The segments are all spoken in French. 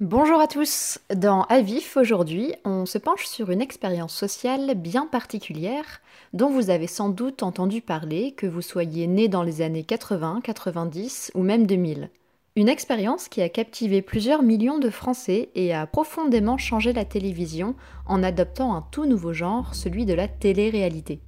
Bonjour à tous. Dans Avif aujourd'hui, on se penche sur une expérience sociale bien particulière dont vous avez sans doute entendu parler que vous soyez né dans les années 80, 90 ou même 2000. Une expérience qui a captivé plusieurs millions de Français et a profondément changé la télévision en adoptant un tout nouveau genre, celui de la télé-réalité.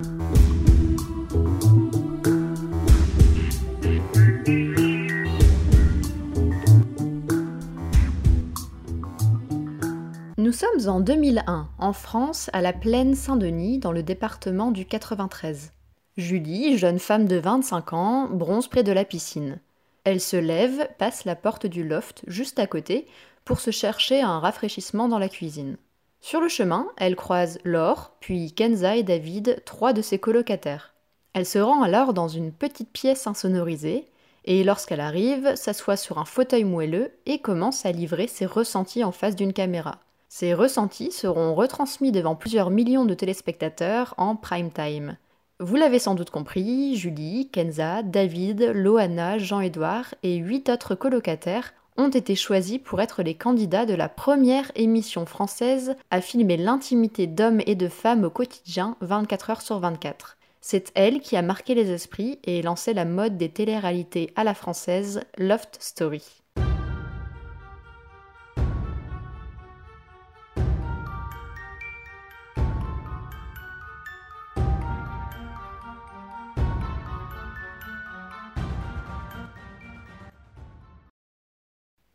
Nous sommes en 2001, en France, à la plaine Saint-Denis, dans le département du 93. Julie, jeune femme de 25 ans, bronze près de la piscine. Elle se lève, passe la porte du loft juste à côté pour se chercher un rafraîchissement dans la cuisine. Sur le chemin, elle croise Laure, puis Kenza et David, trois de ses colocataires. Elle se rend alors dans une petite pièce insonorisée, et lorsqu'elle arrive, s'assoit sur un fauteuil moelleux et commence à livrer ses ressentis en face d'une caméra. Ces ressentis seront retransmis devant plusieurs millions de téléspectateurs en prime time. Vous l'avez sans doute compris, Julie, Kenza, David, Loana, Jean-Édouard et huit autres colocataires ont été choisis pour être les candidats de la première émission française à filmer l'intimité d'hommes et de femmes au quotidien 24 heures sur 24. C'est elle qui a marqué les esprits et lancé la mode des téléréalités à la française Loft Story.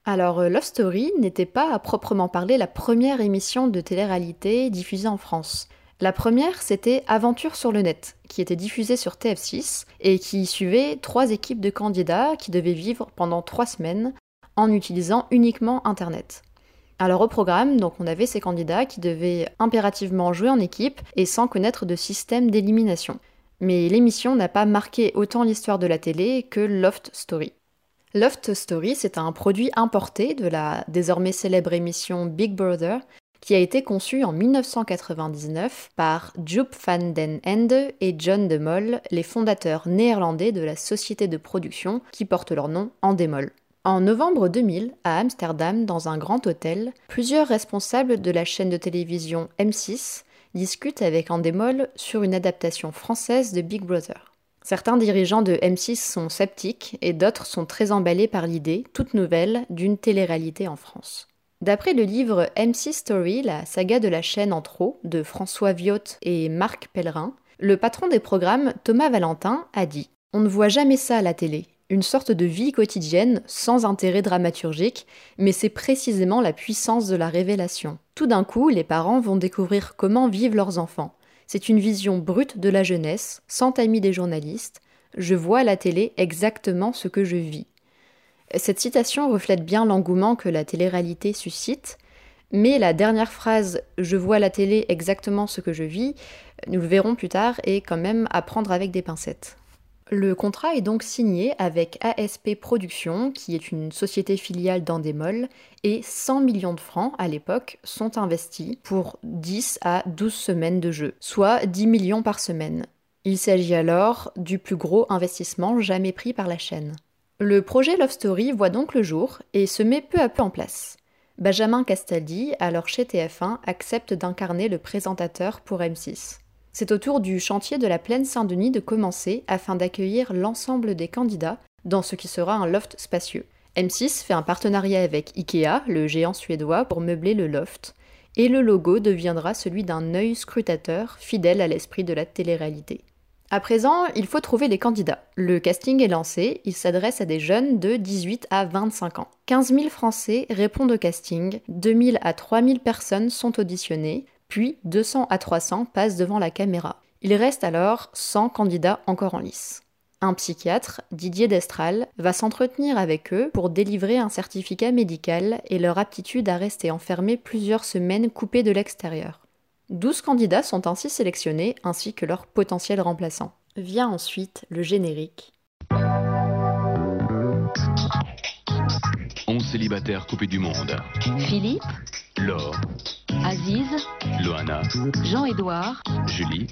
Alors, euh, Love Story n'était pas à proprement parler la première émission de télé-réalité diffusée en France. La première, c'était Aventure sur le net, qui était diffusée sur TF6 et qui suivait trois équipes de candidats qui devaient vivre pendant trois semaines en utilisant uniquement Internet. Alors au programme, donc on avait ces candidats qui devaient impérativement jouer en équipe et sans connaître de système d'élimination. Mais l'émission n'a pas marqué autant l'histoire de la télé que Loft Story. Loft Story, c'est un produit importé de la désormais célèbre émission Big Brother qui a été conçu en 1999 par Joop van den Ende et John de Mol, les fondateurs néerlandais de la société de production qui porte leur nom Endemol. En novembre 2000, à Amsterdam, dans un grand hôtel, plusieurs responsables de la chaîne de télévision M6 discutent avec Endemol sur une adaptation française de Big Brother. Certains dirigeants de M6 sont sceptiques et d'autres sont très emballés par l'idée, toute nouvelle, d'une télé-réalité en France. D'après le livre M6 Story, la saga de la chaîne en trop, de François Viotte et Marc Pellerin, le patron des programmes, Thomas Valentin, a dit On ne voit jamais ça à la télé, une sorte de vie quotidienne sans intérêt dramaturgique, mais c'est précisément la puissance de la révélation. Tout d'un coup, les parents vont découvrir comment vivent leurs enfants. C'est une vision brute de la jeunesse, sans tamis des journalistes. Je vois à la télé exactement ce que je vis. Cette citation reflète bien l'engouement que la télé-réalité suscite, mais la dernière phrase Je vois à la télé exactement ce que je vis, nous le verrons plus tard, est quand même à prendre avec des pincettes. Le contrat est donc signé avec ASP Productions, qui est une société filiale d'Endemol, et 100 millions de francs à l'époque sont investis pour 10 à 12 semaines de jeu, soit 10 millions par semaine. Il s'agit alors du plus gros investissement jamais pris par la chaîne. Le projet Love Story voit donc le jour et se met peu à peu en place. Benjamin Castaldi, alors chez TF1, accepte d'incarner le présentateur pour M6. C'est au tour du chantier de la plaine Saint-Denis de commencer afin d'accueillir l'ensemble des candidats dans ce qui sera un loft spacieux. M6 fait un partenariat avec Ikea, le géant suédois, pour meubler le loft, et le logo deviendra celui d'un œil scrutateur fidèle à l'esprit de la télé-réalité. À présent, il faut trouver les candidats. Le casting est lancé, il s'adresse à des jeunes de 18 à 25 ans. 15 000 Français répondent au casting, 2 000 à 3 000 personnes sont auditionnées, puis 200 à 300 passent devant la caméra. Il reste alors 100 candidats encore en lice. Un psychiatre, Didier Destral, va s'entretenir avec eux pour délivrer un certificat médical et leur aptitude à rester enfermés plusieurs semaines coupés de l'extérieur. 12 candidats sont ainsi sélectionnés ainsi que leurs potentiels remplaçants. Vient ensuite le générique. 11 célibataires coupés du monde. Philippe, Laure, Aziz, Loana, Jean-Édouard, Julie,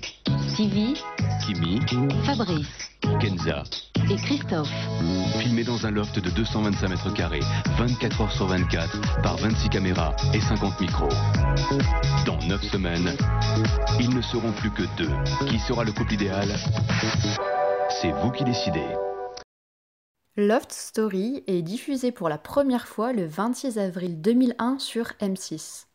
Sylvie, Kimi, Fabrice. Kenza. Et Christophe. Filmé dans un loft de 225 mètres carrés, 24 heures sur 24, par 26 caméras et 50 micros. Dans 9 semaines, ils ne seront plus que deux. Qui sera le couple idéal? C'est vous qui décidez. Loft Story est diffusé pour la première fois le 26 avril 2001 sur M6.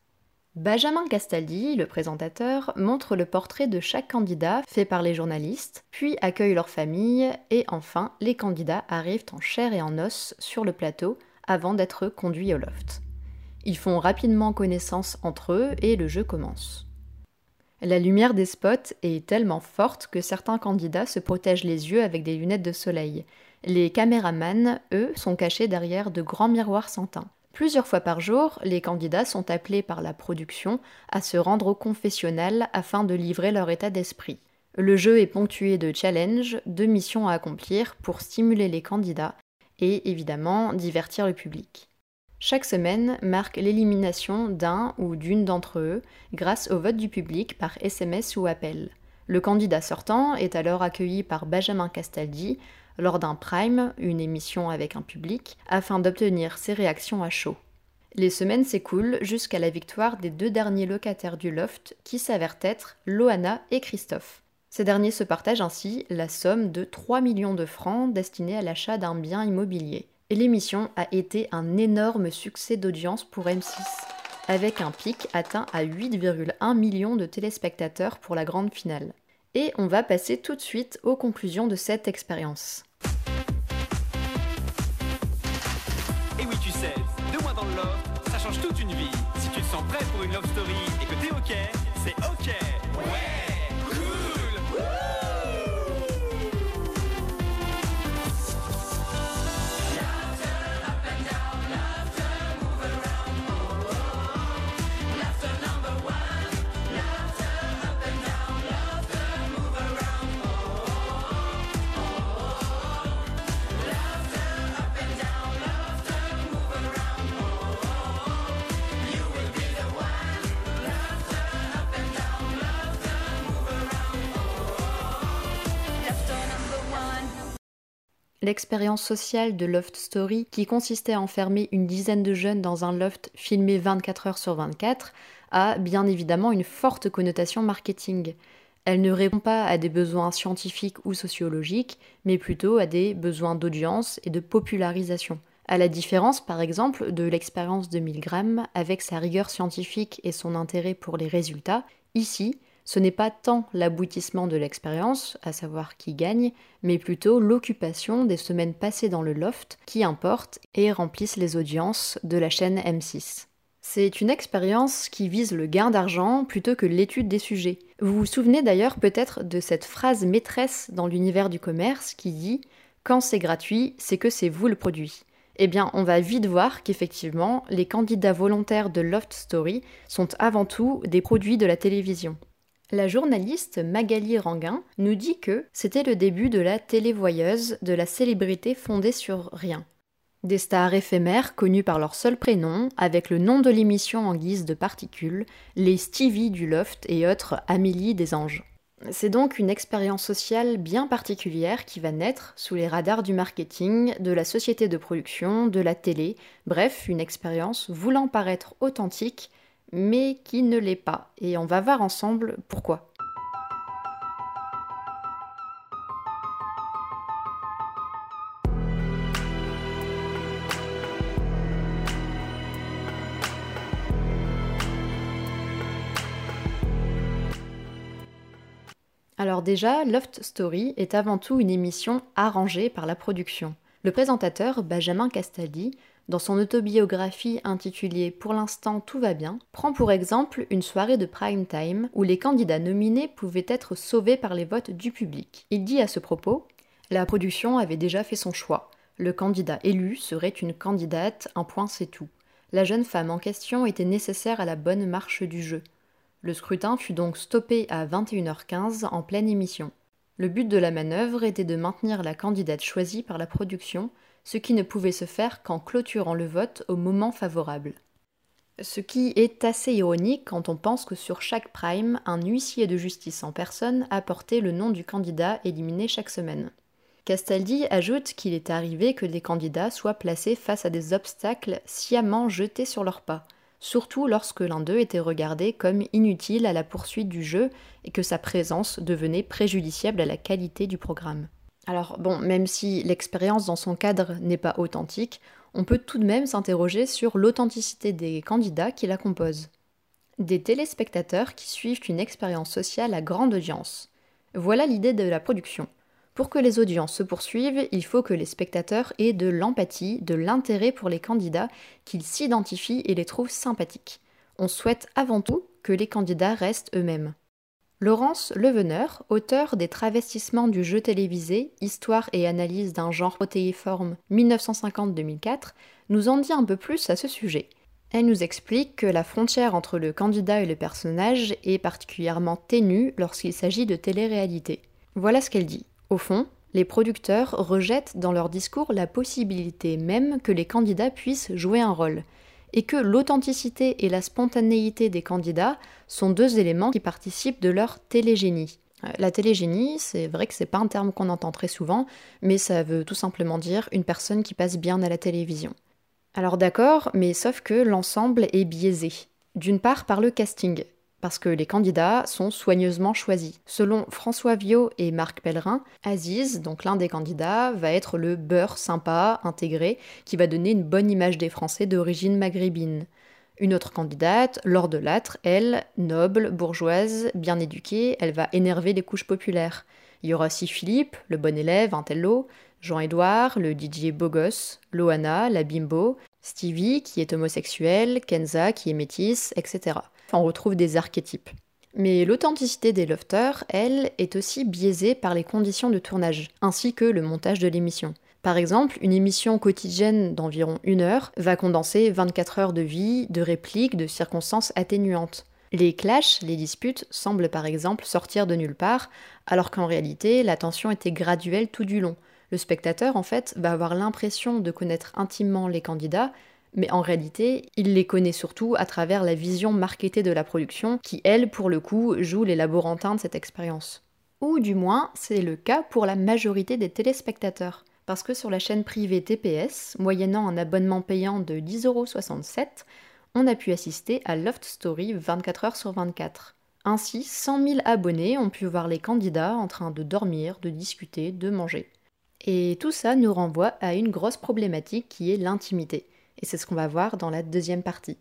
Benjamin Castaldi, le présentateur, montre le portrait de chaque candidat fait par les journalistes, puis accueille leur famille, et enfin, les candidats arrivent en chair et en os sur le plateau avant d'être conduits au loft. Ils font rapidement connaissance entre eux et le jeu commence. La lumière des spots est tellement forte que certains candidats se protègent les yeux avec des lunettes de soleil. Les caméramans, eux, sont cachés derrière de grands miroirs sans teint. Plusieurs fois par jour, les candidats sont appelés par la production à se rendre au confessionnal afin de livrer leur état d'esprit. Le jeu est ponctué de challenges, de missions à accomplir pour stimuler les candidats et évidemment divertir le public. Chaque semaine marque l'élimination d'un ou d'une d'entre eux grâce au vote du public par SMS ou appel. Le candidat sortant est alors accueilli par Benjamin Castaldi lors d'un prime, une émission avec un public, afin d'obtenir ses réactions à chaud. Les semaines s'écoulent jusqu'à la victoire des deux derniers locataires du loft qui s'avèrent être Loana et Christophe. Ces derniers se partagent ainsi la somme de 3 millions de francs destinés à l'achat d'un bien immobilier. Et l'émission a été un énorme succès d'audience pour M6, avec un pic atteint à 8,1 millions de téléspectateurs pour la grande finale. Et on va passer tout de suite aux conclusions de cette expérience. Toute une vie. Si tu te sens prêt pour une love story et que t'es ok, c'est ok. Ouais, cool. L'expérience sociale de Loft Story, qui consistait à enfermer une dizaine de jeunes dans un loft filmé 24 heures sur 24, a bien évidemment une forte connotation marketing. Elle ne répond pas à des besoins scientifiques ou sociologiques, mais plutôt à des besoins d'audience et de popularisation. À la différence, par exemple, de l'expérience de Milgram, avec sa rigueur scientifique et son intérêt pour les résultats, ici, ce n'est pas tant l'aboutissement de l'expérience, à savoir qui gagne, mais plutôt l'occupation des semaines passées dans le loft qui importe et remplissent les audiences de la chaîne M6. C'est une expérience qui vise le gain d'argent plutôt que l'étude des sujets. Vous vous souvenez d'ailleurs peut-être de cette phrase maîtresse dans l'univers du commerce qui dit Quand c'est gratuit, c'est que c'est vous le produit. Eh bien, on va vite voir qu'effectivement, les candidats volontaires de Loft Story sont avant tout des produits de la télévision. La journaliste Magali Ranguin nous dit que c'était le début de la télévoyeuse, de la célébrité fondée sur rien. Des stars éphémères connues par leur seul prénom, avec le nom de l'émission en guise de particules, les Stevie du Loft et autres Amélie des Anges. C'est donc une expérience sociale bien particulière qui va naître sous les radars du marketing, de la société de production, de la télé, bref, une expérience voulant paraître authentique mais qui ne l'est pas. Et on va voir ensemble pourquoi. Alors déjà, Loft Story est avant tout une émission arrangée par la production. Le présentateur, Benjamin Castaldi, dans son autobiographie intitulée Pour l'instant tout va bien, prend pour exemple une soirée de prime time où les candidats nominés pouvaient être sauvés par les votes du public. Il dit à ce propos La production avait déjà fait son choix. Le candidat élu serait une candidate, un point c'est tout. La jeune femme en question était nécessaire à la bonne marche du jeu. Le scrutin fut donc stoppé à 21h15 en pleine émission. Le but de la manœuvre était de maintenir la candidate choisie par la production ce qui ne pouvait se faire qu'en clôturant le vote au moment favorable. Ce qui est assez ironique quand on pense que sur chaque prime, un huissier de justice en personne apportait le nom du candidat éliminé chaque semaine. Castaldi ajoute qu'il est arrivé que des candidats soient placés face à des obstacles sciemment jetés sur leurs pas, surtout lorsque l'un d'eux était regardé comme inutile à la poursuite du jeu et que sa présence devenait préjudiciable à la qualité du programme. Alors bon, même si l'expérience dans son cadre n'est pas authentique, on peut tout de même s'interroger sur l'authenticité des candidats qui la composent. Des téléspectateurs qui suivent une expérience sociale à grande audience. Voilà l'idée de la production. Pour que les audiences se poursuivent, il faut que les spectateurs aient de l'empathie, de l'intérêt pour les candidats, qu'ils s'identifient et les trouvent sympathiques. On souhaite avant tout que les candidats restent eux-mêmes. Laurence Leveneur, auteur des travestissements du jeu télévisé, Histoire et analyse d'un genre protéiforme 1950-2004, nous en dit un peu plus à ce sujet. Elle nous explique que la frontière entre le candidat et le personnage est particulièrement ténue lorsqu'il s'agit de télé-réalité. Voilà ce qu'elle dit. Au fond, les producteurs rejettent dans leur discours la possibilité même que les candidats puissent jouer un rôle, et que l'authenticité et la spontanéité des candidats sont deux éléments qui participent de leur télégénie. Euh, la télégénie, c'est vrai que c'est pas un terme qu'on entend très souvent, mais ça veut tout simplement dire une personne qui passe bien à la télévision. Alors d'accord, mais sauf que l'ensemble est biaisé. D'une part par le casting, parce que les candidats sont soigneusement choisis. Selon François Viau et Marc Pellerin, Aziz, donc l'un des candidats, va être le beurre sympa, intégré, qui va donner une bonne image des Français d'origine maghrébine. Une autre candidate, Laure Delattre, elle, noble, bourgeoise, bien éduquée, elle va énerver les couches populaires. Il y aura aussi Philippe, le bon élève, un Jean-Édouard, le DJ beau gosse, Loana, la bimbo, Stevie, qui est homosexuel, Kenza, qui est métisse, etc on retrouve des archétypes. Mais l'authenticité des lofters, elle, est aussi biaisée par les conditions de tournage, ainsi que le montage de l'émission. Par exemple, une émission quotidienne d'environ une heure va condenser 24 heures de vie, de répliques, de circonstances atténuantes. Les clashs, les disputes semblent par exemple sortir de nulle part, alors qu'en réalité, la tension était graduelle tout du long. Le spectateur, en fait, va avoir l'impression de connaître intimement les candidats, mais en réalité, il les connaît surtout à travers la vision marketée de la production, qui, elle, pour le coup, joue les laborantins de cette expérience. Ou du moins, c'est le cas pour la majorité des téléspectateurs. Parce que sur la chaîne privée TPS, moyennant un abonnement payant de 10,67€, on a pu assister à Loft Story 24 heures sur 24. Ainsi, 100 000 abonnés ont pu voir les candidats en train de dormir, de discuter, de manger. Et tout ça nous renvoie à une grosse problématique qui est l'intimité. Et c'est ce qu'on va voir dans la deuxième partie.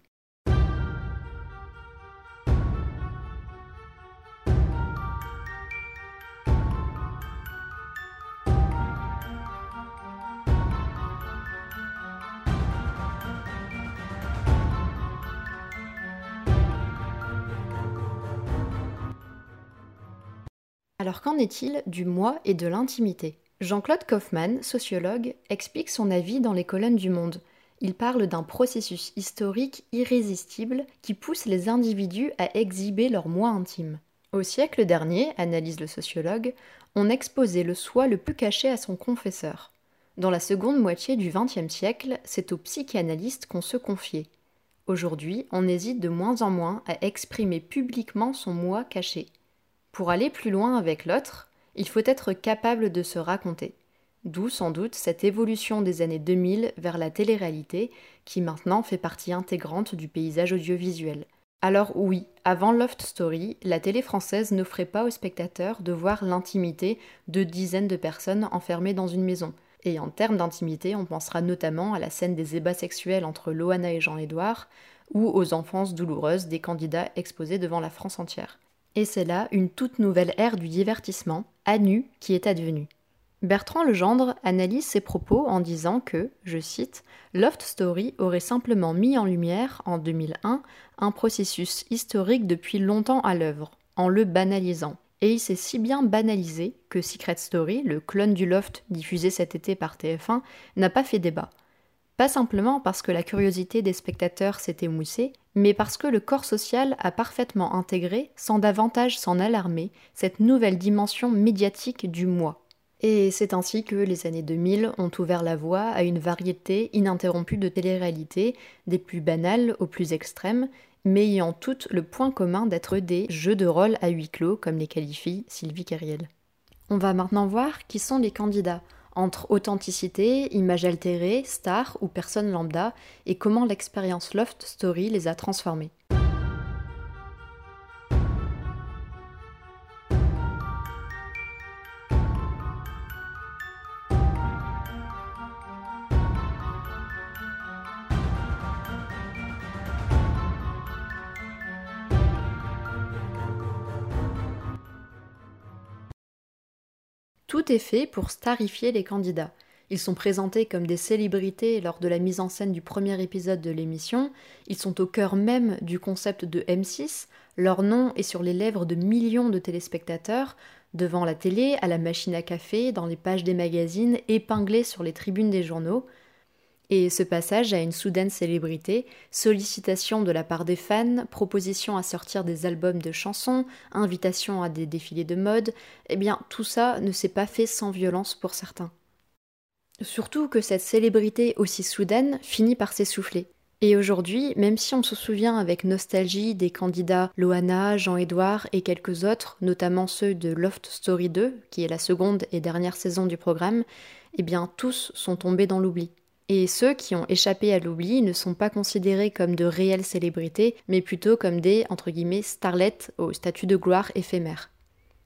Alors qu'en est-il du moi et de l'intimité? Jean-Claude Kaufmann, sociologue, explique son avis dans les colonnes du Monde il parle d'un processus historique irrésistible qui pousse les individus à exhiber leur moi intime. Au siècle dernier, analyse le sociologue, on exposait le soi le plus caché à son confesseur. Dans la seconde moitié du XXe siècle, c'est aux psychanalystes qu'on se confiait. Aujourd'hui, on hésite de moins en moins à exprimer publiquement son moi caché. Pour aller plus loin avec l'autre, il faut être capable de se raconter. D'où sans doute cette évolution des années 2000 vers la télé-réalité qui maintenant fait partie intégrante du paysage audiovisuel. Alors oui, avant Loft Story, la télé française n'offrait pas aux spectateurs de voir l'intimité de dizaines de personnes enfermées dans une maison. Et en termes d'intimité, on pensera notamment à la scène des ébats sexuels entre Loana et Jean-Édouard, ou aux enfances douloureuses des candidats exposés devant la France entière. Et c'est là une toute nouvelle ère du divertissement, à nu, qui est advenue. Bertrand Legendre analyse ses propos en disant que, je cite, Loft Story aurait simplement mis en lumière, en 2001, un processus historique depuis longtemps à l'œuvre, en le banalisant. Et il s'est si bien banalisé que Secret Story, le clone du Loft diffusé cet été par TF1, n'a pas fait débat. Pas simplement parce que la curiosité des spectateurs s'est émoussée, mais parce que le corps social a parfaitement intégré, sans davantage s'en alarmer, cette nouvelle dimension médiatique du moi. Et c'est ainsi que les années 2000 ont ouvert la voie à une variété ininterrompue de télé-réalités, des plus banales aux plus extrêmes, mais ayant toutes le point commun d'être des jeux de rôle à huis clos, comme les qualifie Sylvie Carriel. On va maintenant voir qui sont les candidats. Entre authenticité, image altérée, star ou personne lambda, et comment l'expérience Loft Story les a transformés. Tout est fait pour starifier les candidats. Ils sont présentés comme des célébrités lors de la mise en scène du premier épisode de l'émission, ils sont au cœur même du concept de M6, leur nom est sur les lèvres de millions de téléspectateurs, devant la télé, à la machine à café, dans les pages des magazines, épinglés sur les tribunes des journaux. Et ce passage a une soudaine célébrité, sollicitation de la part des fans, proposition à sortir des albums de chansons, invitation à des défilés de mode, eh bien tout ça ne s'est pas fait sans violence pour certains. Surtout que cette célébrité aussi soudaine finit par s'essouffler. Et aujourd'hui, même si on se souvient avec nostalgie des candidats Loana, Jean-Édouard et quelques autres, notamment ceux de Loft Story 2, qui est la seconde et dernière saison du programme, eh bien tous sont tombés dans l'oubli. Et ceux qui ont échappé à l'oubli ne sont pas considérés comme de réelles célébrités, mais plutôt comme des, entre guillemets, starlettes au statut de gloire éphémère.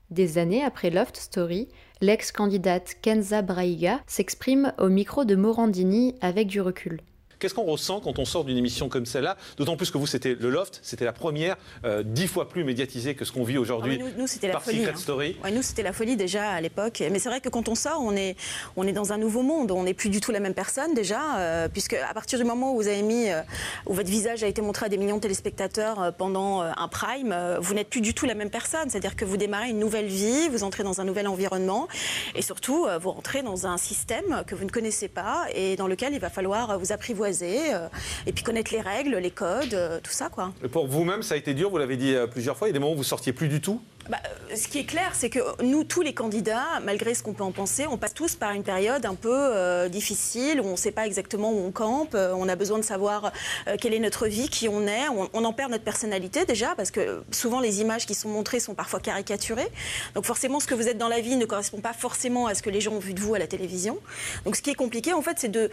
Des années après Loft Story, l'ex-candidate Kenza Braiga s'exprime au micro de Morandini avec du recul. Qu'est-ce qu'on ressent quand on sort d'une émission comme celle-là? D'autant plus que vous, c'était le Loft, c'était la première, euh, dix fois plus médiatisée que ce qu'on vit aujourd'hui ah nous, c'était la par folie. Secret hein. Story. Ouais, nous, c'était la folie déjà à l'époque. Mais c'est vrai que quand on sort, on est, on est dans un nouveau monde. On n'est plus du tout la même personne déjà, euh, puisque à partir du moment où vous avez mis, euh, où votre visage a été montré à des millions de téléspectateurs pendant un prime, vous n'êtes plus du tout la même personne. C'est-à-dire que vous démarrez une nouvelle vie, vous entrez dans un nouvel environnement, et surtout, vous rentrez dans un système que vous ne connaissez pas et dans lequel il va falloir vous apprivoiser, euh, et puis connaître les règles, les codes, euh, tout ça, quoi. Pour vous-même, ça a été dur, vous l'avez dit euh, plusieurs fois, il y a des moments où vous sortiez plus du tout Bah, euh, ce qui est clair, c'est que nous, tous les candidats, malgré ce qu'on peut en penser, on passe tous par une période un peu euh, difficile où on ne sait pas exactement où on campe. euh, on a besoin de savoir quelle est notre vie, qui on est. On, en perd notre personnalité déjà parce que souvent les images qui sont montrées sont parfois caricaturées. Donc forcément, ce que vous êtes dans la vie ne correspond pas forcément à ce que les gens ont vu de vous à la télévision. Donc ce qui est compliqué, en fait, c'est de,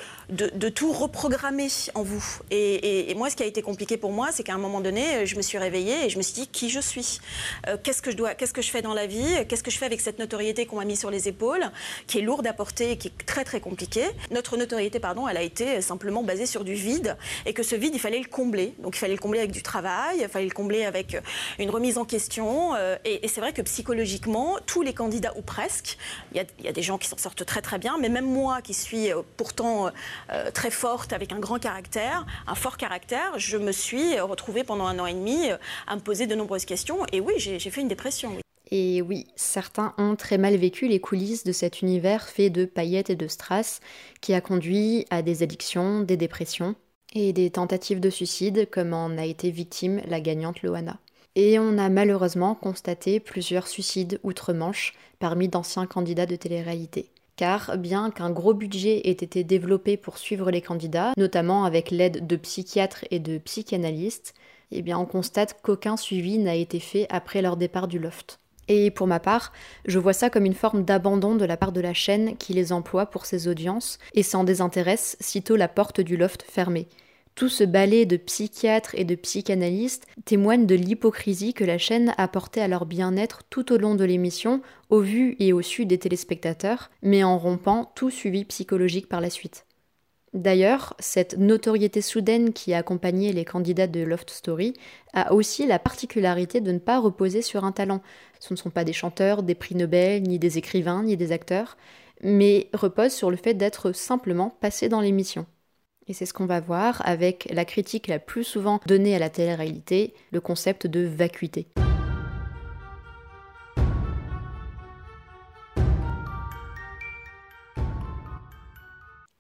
tout reprogrammer en vous. Et, moi, ce qui a été compliqué pour moi, c'est qu'à un moment donné, je me suis réveillée et je me suis dit qui je suis, qu'est-ce que je qu'est-ce que je fais dans la vie, qu'est-ce que je fais avec cette notoriété qu'on m'a mis sur les épaules, qui est lourde à porter et qui est très très compliquée. Notre notoriété, pardon, elle a été simplement basée sur du vide et que ce vide, il fallait le combler. Donc il fallait le combler avec du travail, il fallait le combler avec euh, une remise en question. euh, et c'est vrai que psychologiquement, tous les candidats ou presque, il y a, des gens qui s'en sortent très très bien, mais même moi qui suis euh, pourtant très forte avec un grand caractère, un fort caractère, je me suis retrouvée pendant un an et demi à me poser de nombreuses questions. Et oui, j'ai fait une dépression. Et oui, certains ont très mal vécu les coulisses de cet univers fait de paillettes et de strass qui a conduit à des addictions, des dépressions et des tentatives de suicide comme en a été victime la gagnante Loana. Et on a malheureusement constaté plusieurs suicides outre-Manche parmi d'anciens candidats de télé-réalité. Car bien qu'un gros budget ait été développé pour suivre les candidats, notamment avec l'aide de psychiatres et de psychanalystes, eh bien on constate qu'aucun suivi n'a été fait après leur départ du loft. Et pour ma part, je vois ça comme une forme d'abandon de la part de la chaîne qui les emploie pour ses audiences et s'en désintéresse sitôt la porte du loft fermée. Tout ce balai de psychiatres et de psychanalystes témoigne de l'hypocrisie que la chaîne a portée à leur bien-être tout au long de l'émission, au vu et au su des téléspectateurs, mais en rompant tout suivi psychologique par la suite. D'ailleurs, cette notoriété soudaine qui a accompagné les candidats de Loft Story a aussi la particularité de ne pas reposer sur un talent. Ce ne sont pas des chanteurs, des prix Nobel, ni des écrivains, ni des acteurs, mais repose sur le fait d'être simplement passé dans l'émission. Et c'est ce qu'on va voir avec la critique la plus souvent donnée à la télé-réalité, le concept de vacuité.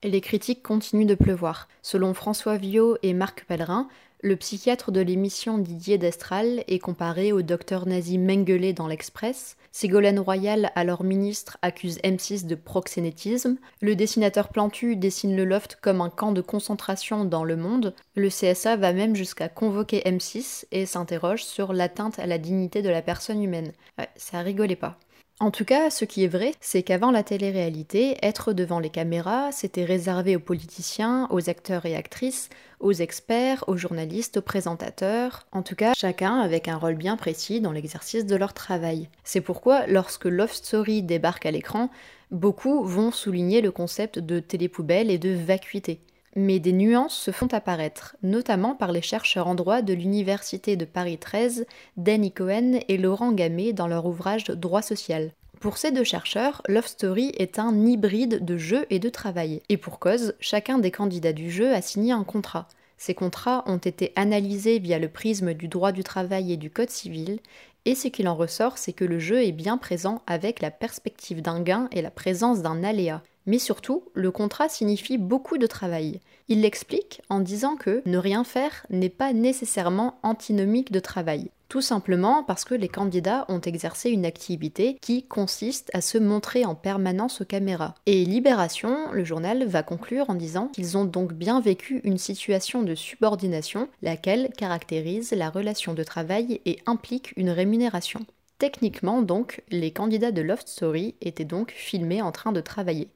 Les critiques continuent de pleuvoir. Selon François Viau et Marc Pellerin, le psychiatre de l'émission Didier Destral est comparé au docteur nazi Mengele dans l'Express. Ségolène Royal, alors ministre, accuse M6 de proxénétisme. Le dessinateur Plantu dessine le loft comme un camp de concentration dans le monde. Le CSA va même jusqu'à convoquer M6 et s'interroge sur l'atteinte à la dignité de la personne humaine. Ouais, ça rigolait pas. En tout cas, ce qui est vrai, c'est qu'avant la télé-réalité, être devant les caméras, c'était réservé aux politiciens, aux acteurs et actrices, aux experts, aux journalistes, aux présentateurs, en tout cas chacun avec un rôle bien précis dans l'exercice de leur travail. C'est pourquoi lorsque Love Story débarque à l'écran, beaucoup vont souligner le concept de télépoubelle et de vacuité. Mais des nuances se font apparaître, notamment par les chercheurs en droit de l'Université de Paris 13, Danny Cohen et Laurent Gamet dans leur ouvrage Droit social. Pour ces deux chercheurs, Love Story est un hybride de jeu et de travail. Et pour cause, chacun des candidats du jeu a signé un contrat. Ces contrats ont été analysés via le prisme du droit du travail et du code civil, et ce qu'il en ressort, c'est que le jeu est bien présent avec la perspective d'un gain et la présence d'un aléa. Mais surtout, le contrat signifie beaucoup de travail. Il l'explique en disant que ne rien faire n'est pas nécessairement antinomique de travail. Tout simplement parce que les candidats ont exercé une activité qui consiste à se montrer en permanence aux caméras. Et Libération, le journal, va conclure en disant qu'ils ont donc bien vécu une situation de subordination, laquelle caractérise la relation de travail et implique une rémunération. Techniquement donc, les candidats de Loft Story étaient donc filmés en train de travailler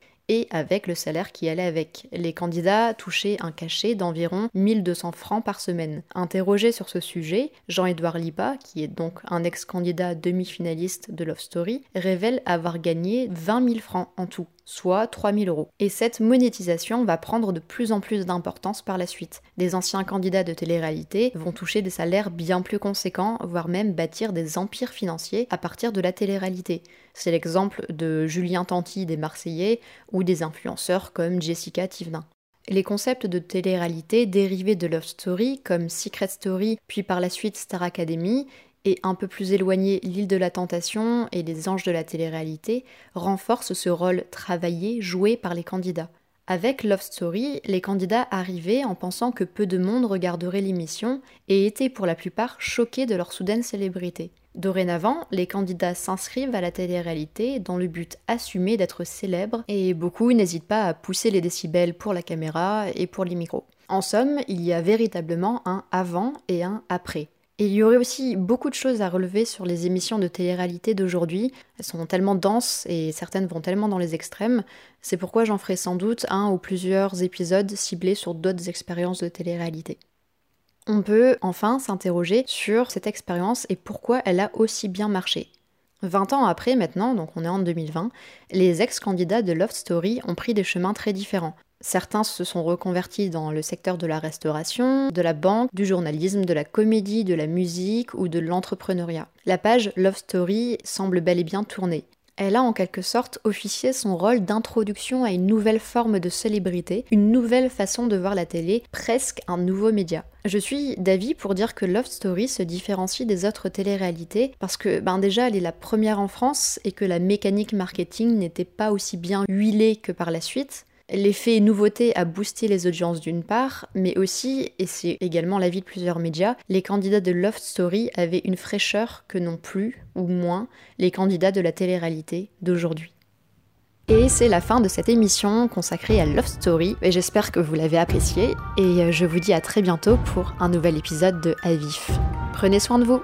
avec le salaire qui allait avec. Les candidats touchaient un cachet d'environ 1200 francs par semaine. Interrogé sur ce sujet, Jean-Édouard Lipa, qui est donc un ex-candidat demi-finaliste de Love Story, révèle avoir gagné 20 000 francs en tout soit 3000 euros. Et cette monétisation va prendre de plus en plus d'importance par la suite. Des anciens candidats de télé-réalité vont toucher des salaires bien plus conséquents, voire même bâtir des empires financiers à partir de la télé-réalité. C'est l'exemple de Julien Tanti des Marseillais ou des influenceurs comme Jessica Thivenin. Les concepts de télé-réalité dérivés de Love Story, comme Secret Story, puis par la suite Star Academy, et un peu plus éloigné l'île de la tentation et les anges de la télé-réalité, renforcent ce rôle travaillé joué par les candidats. Avec Love Story, les candidats arrivaient en pensant que peu de monde regarderait l'émission et étaient pour la plupart choqués de leur soudaine célébrité. Dorénavant, les candidats s'inscrivent à la télé-réalité dans le but assumé d'être célèbres et beaucoup n'hésitent pas à pousser les décibels pour la caméra et pour les micros. En somme, il y a véritablement un avant et un après il y aurait aussi beaucoup de choses à relever sur les émissions de télé-réalité d'aujourd'hui. Elles sont tellement denses et certaines vont tellement dans les extrêmes. C'est pourquoi j'en ferai sans doute un ou plusieurs épisodes ciblés sur d'autres expériences de télé-réalité. On peut enfin s'interroger sur cette expérience et pourquoi elle a aussi bien marché. 20 ans après maintenant, donc on est en 2020, les ex-candidats de Love Story ont pris des chemins très différents. Certains se sont reconvertis dans le secteur de la restauration, de la banque, du journalisme, de la comédie, de la musique ou de l'entrepreneuriat. La page Love Story semble bel et bien tourner. Elle a en quelque sorte officié son rôle d'introduction à une nouvelle forme de célébrité, une nouvelle façon de voir la télé, presque un nouveau média. Je suis d'avis pour dire que Love Story se différencie des autres téléréalités parce que ben déjà elle est la première en France et que la mécanique marketing n'était pas aussi bien huilée que par la suite. L'effet nouveauté a boosté les audiences d'une part, mais aussi, et c'est également l'avis de plusieurs médias, les candidats de Love Story avaient une fraîcheur que n'ont plus, ou moins, les candidats de la télé-réalité d'aujourd'hui. Et c'est la fin de cette émission consacrée à Love Story, et j'espère que vous l'avez appréciée, et je vous dis à très bientôt pour un nouvel épisode de Avif. Prenez soin de vous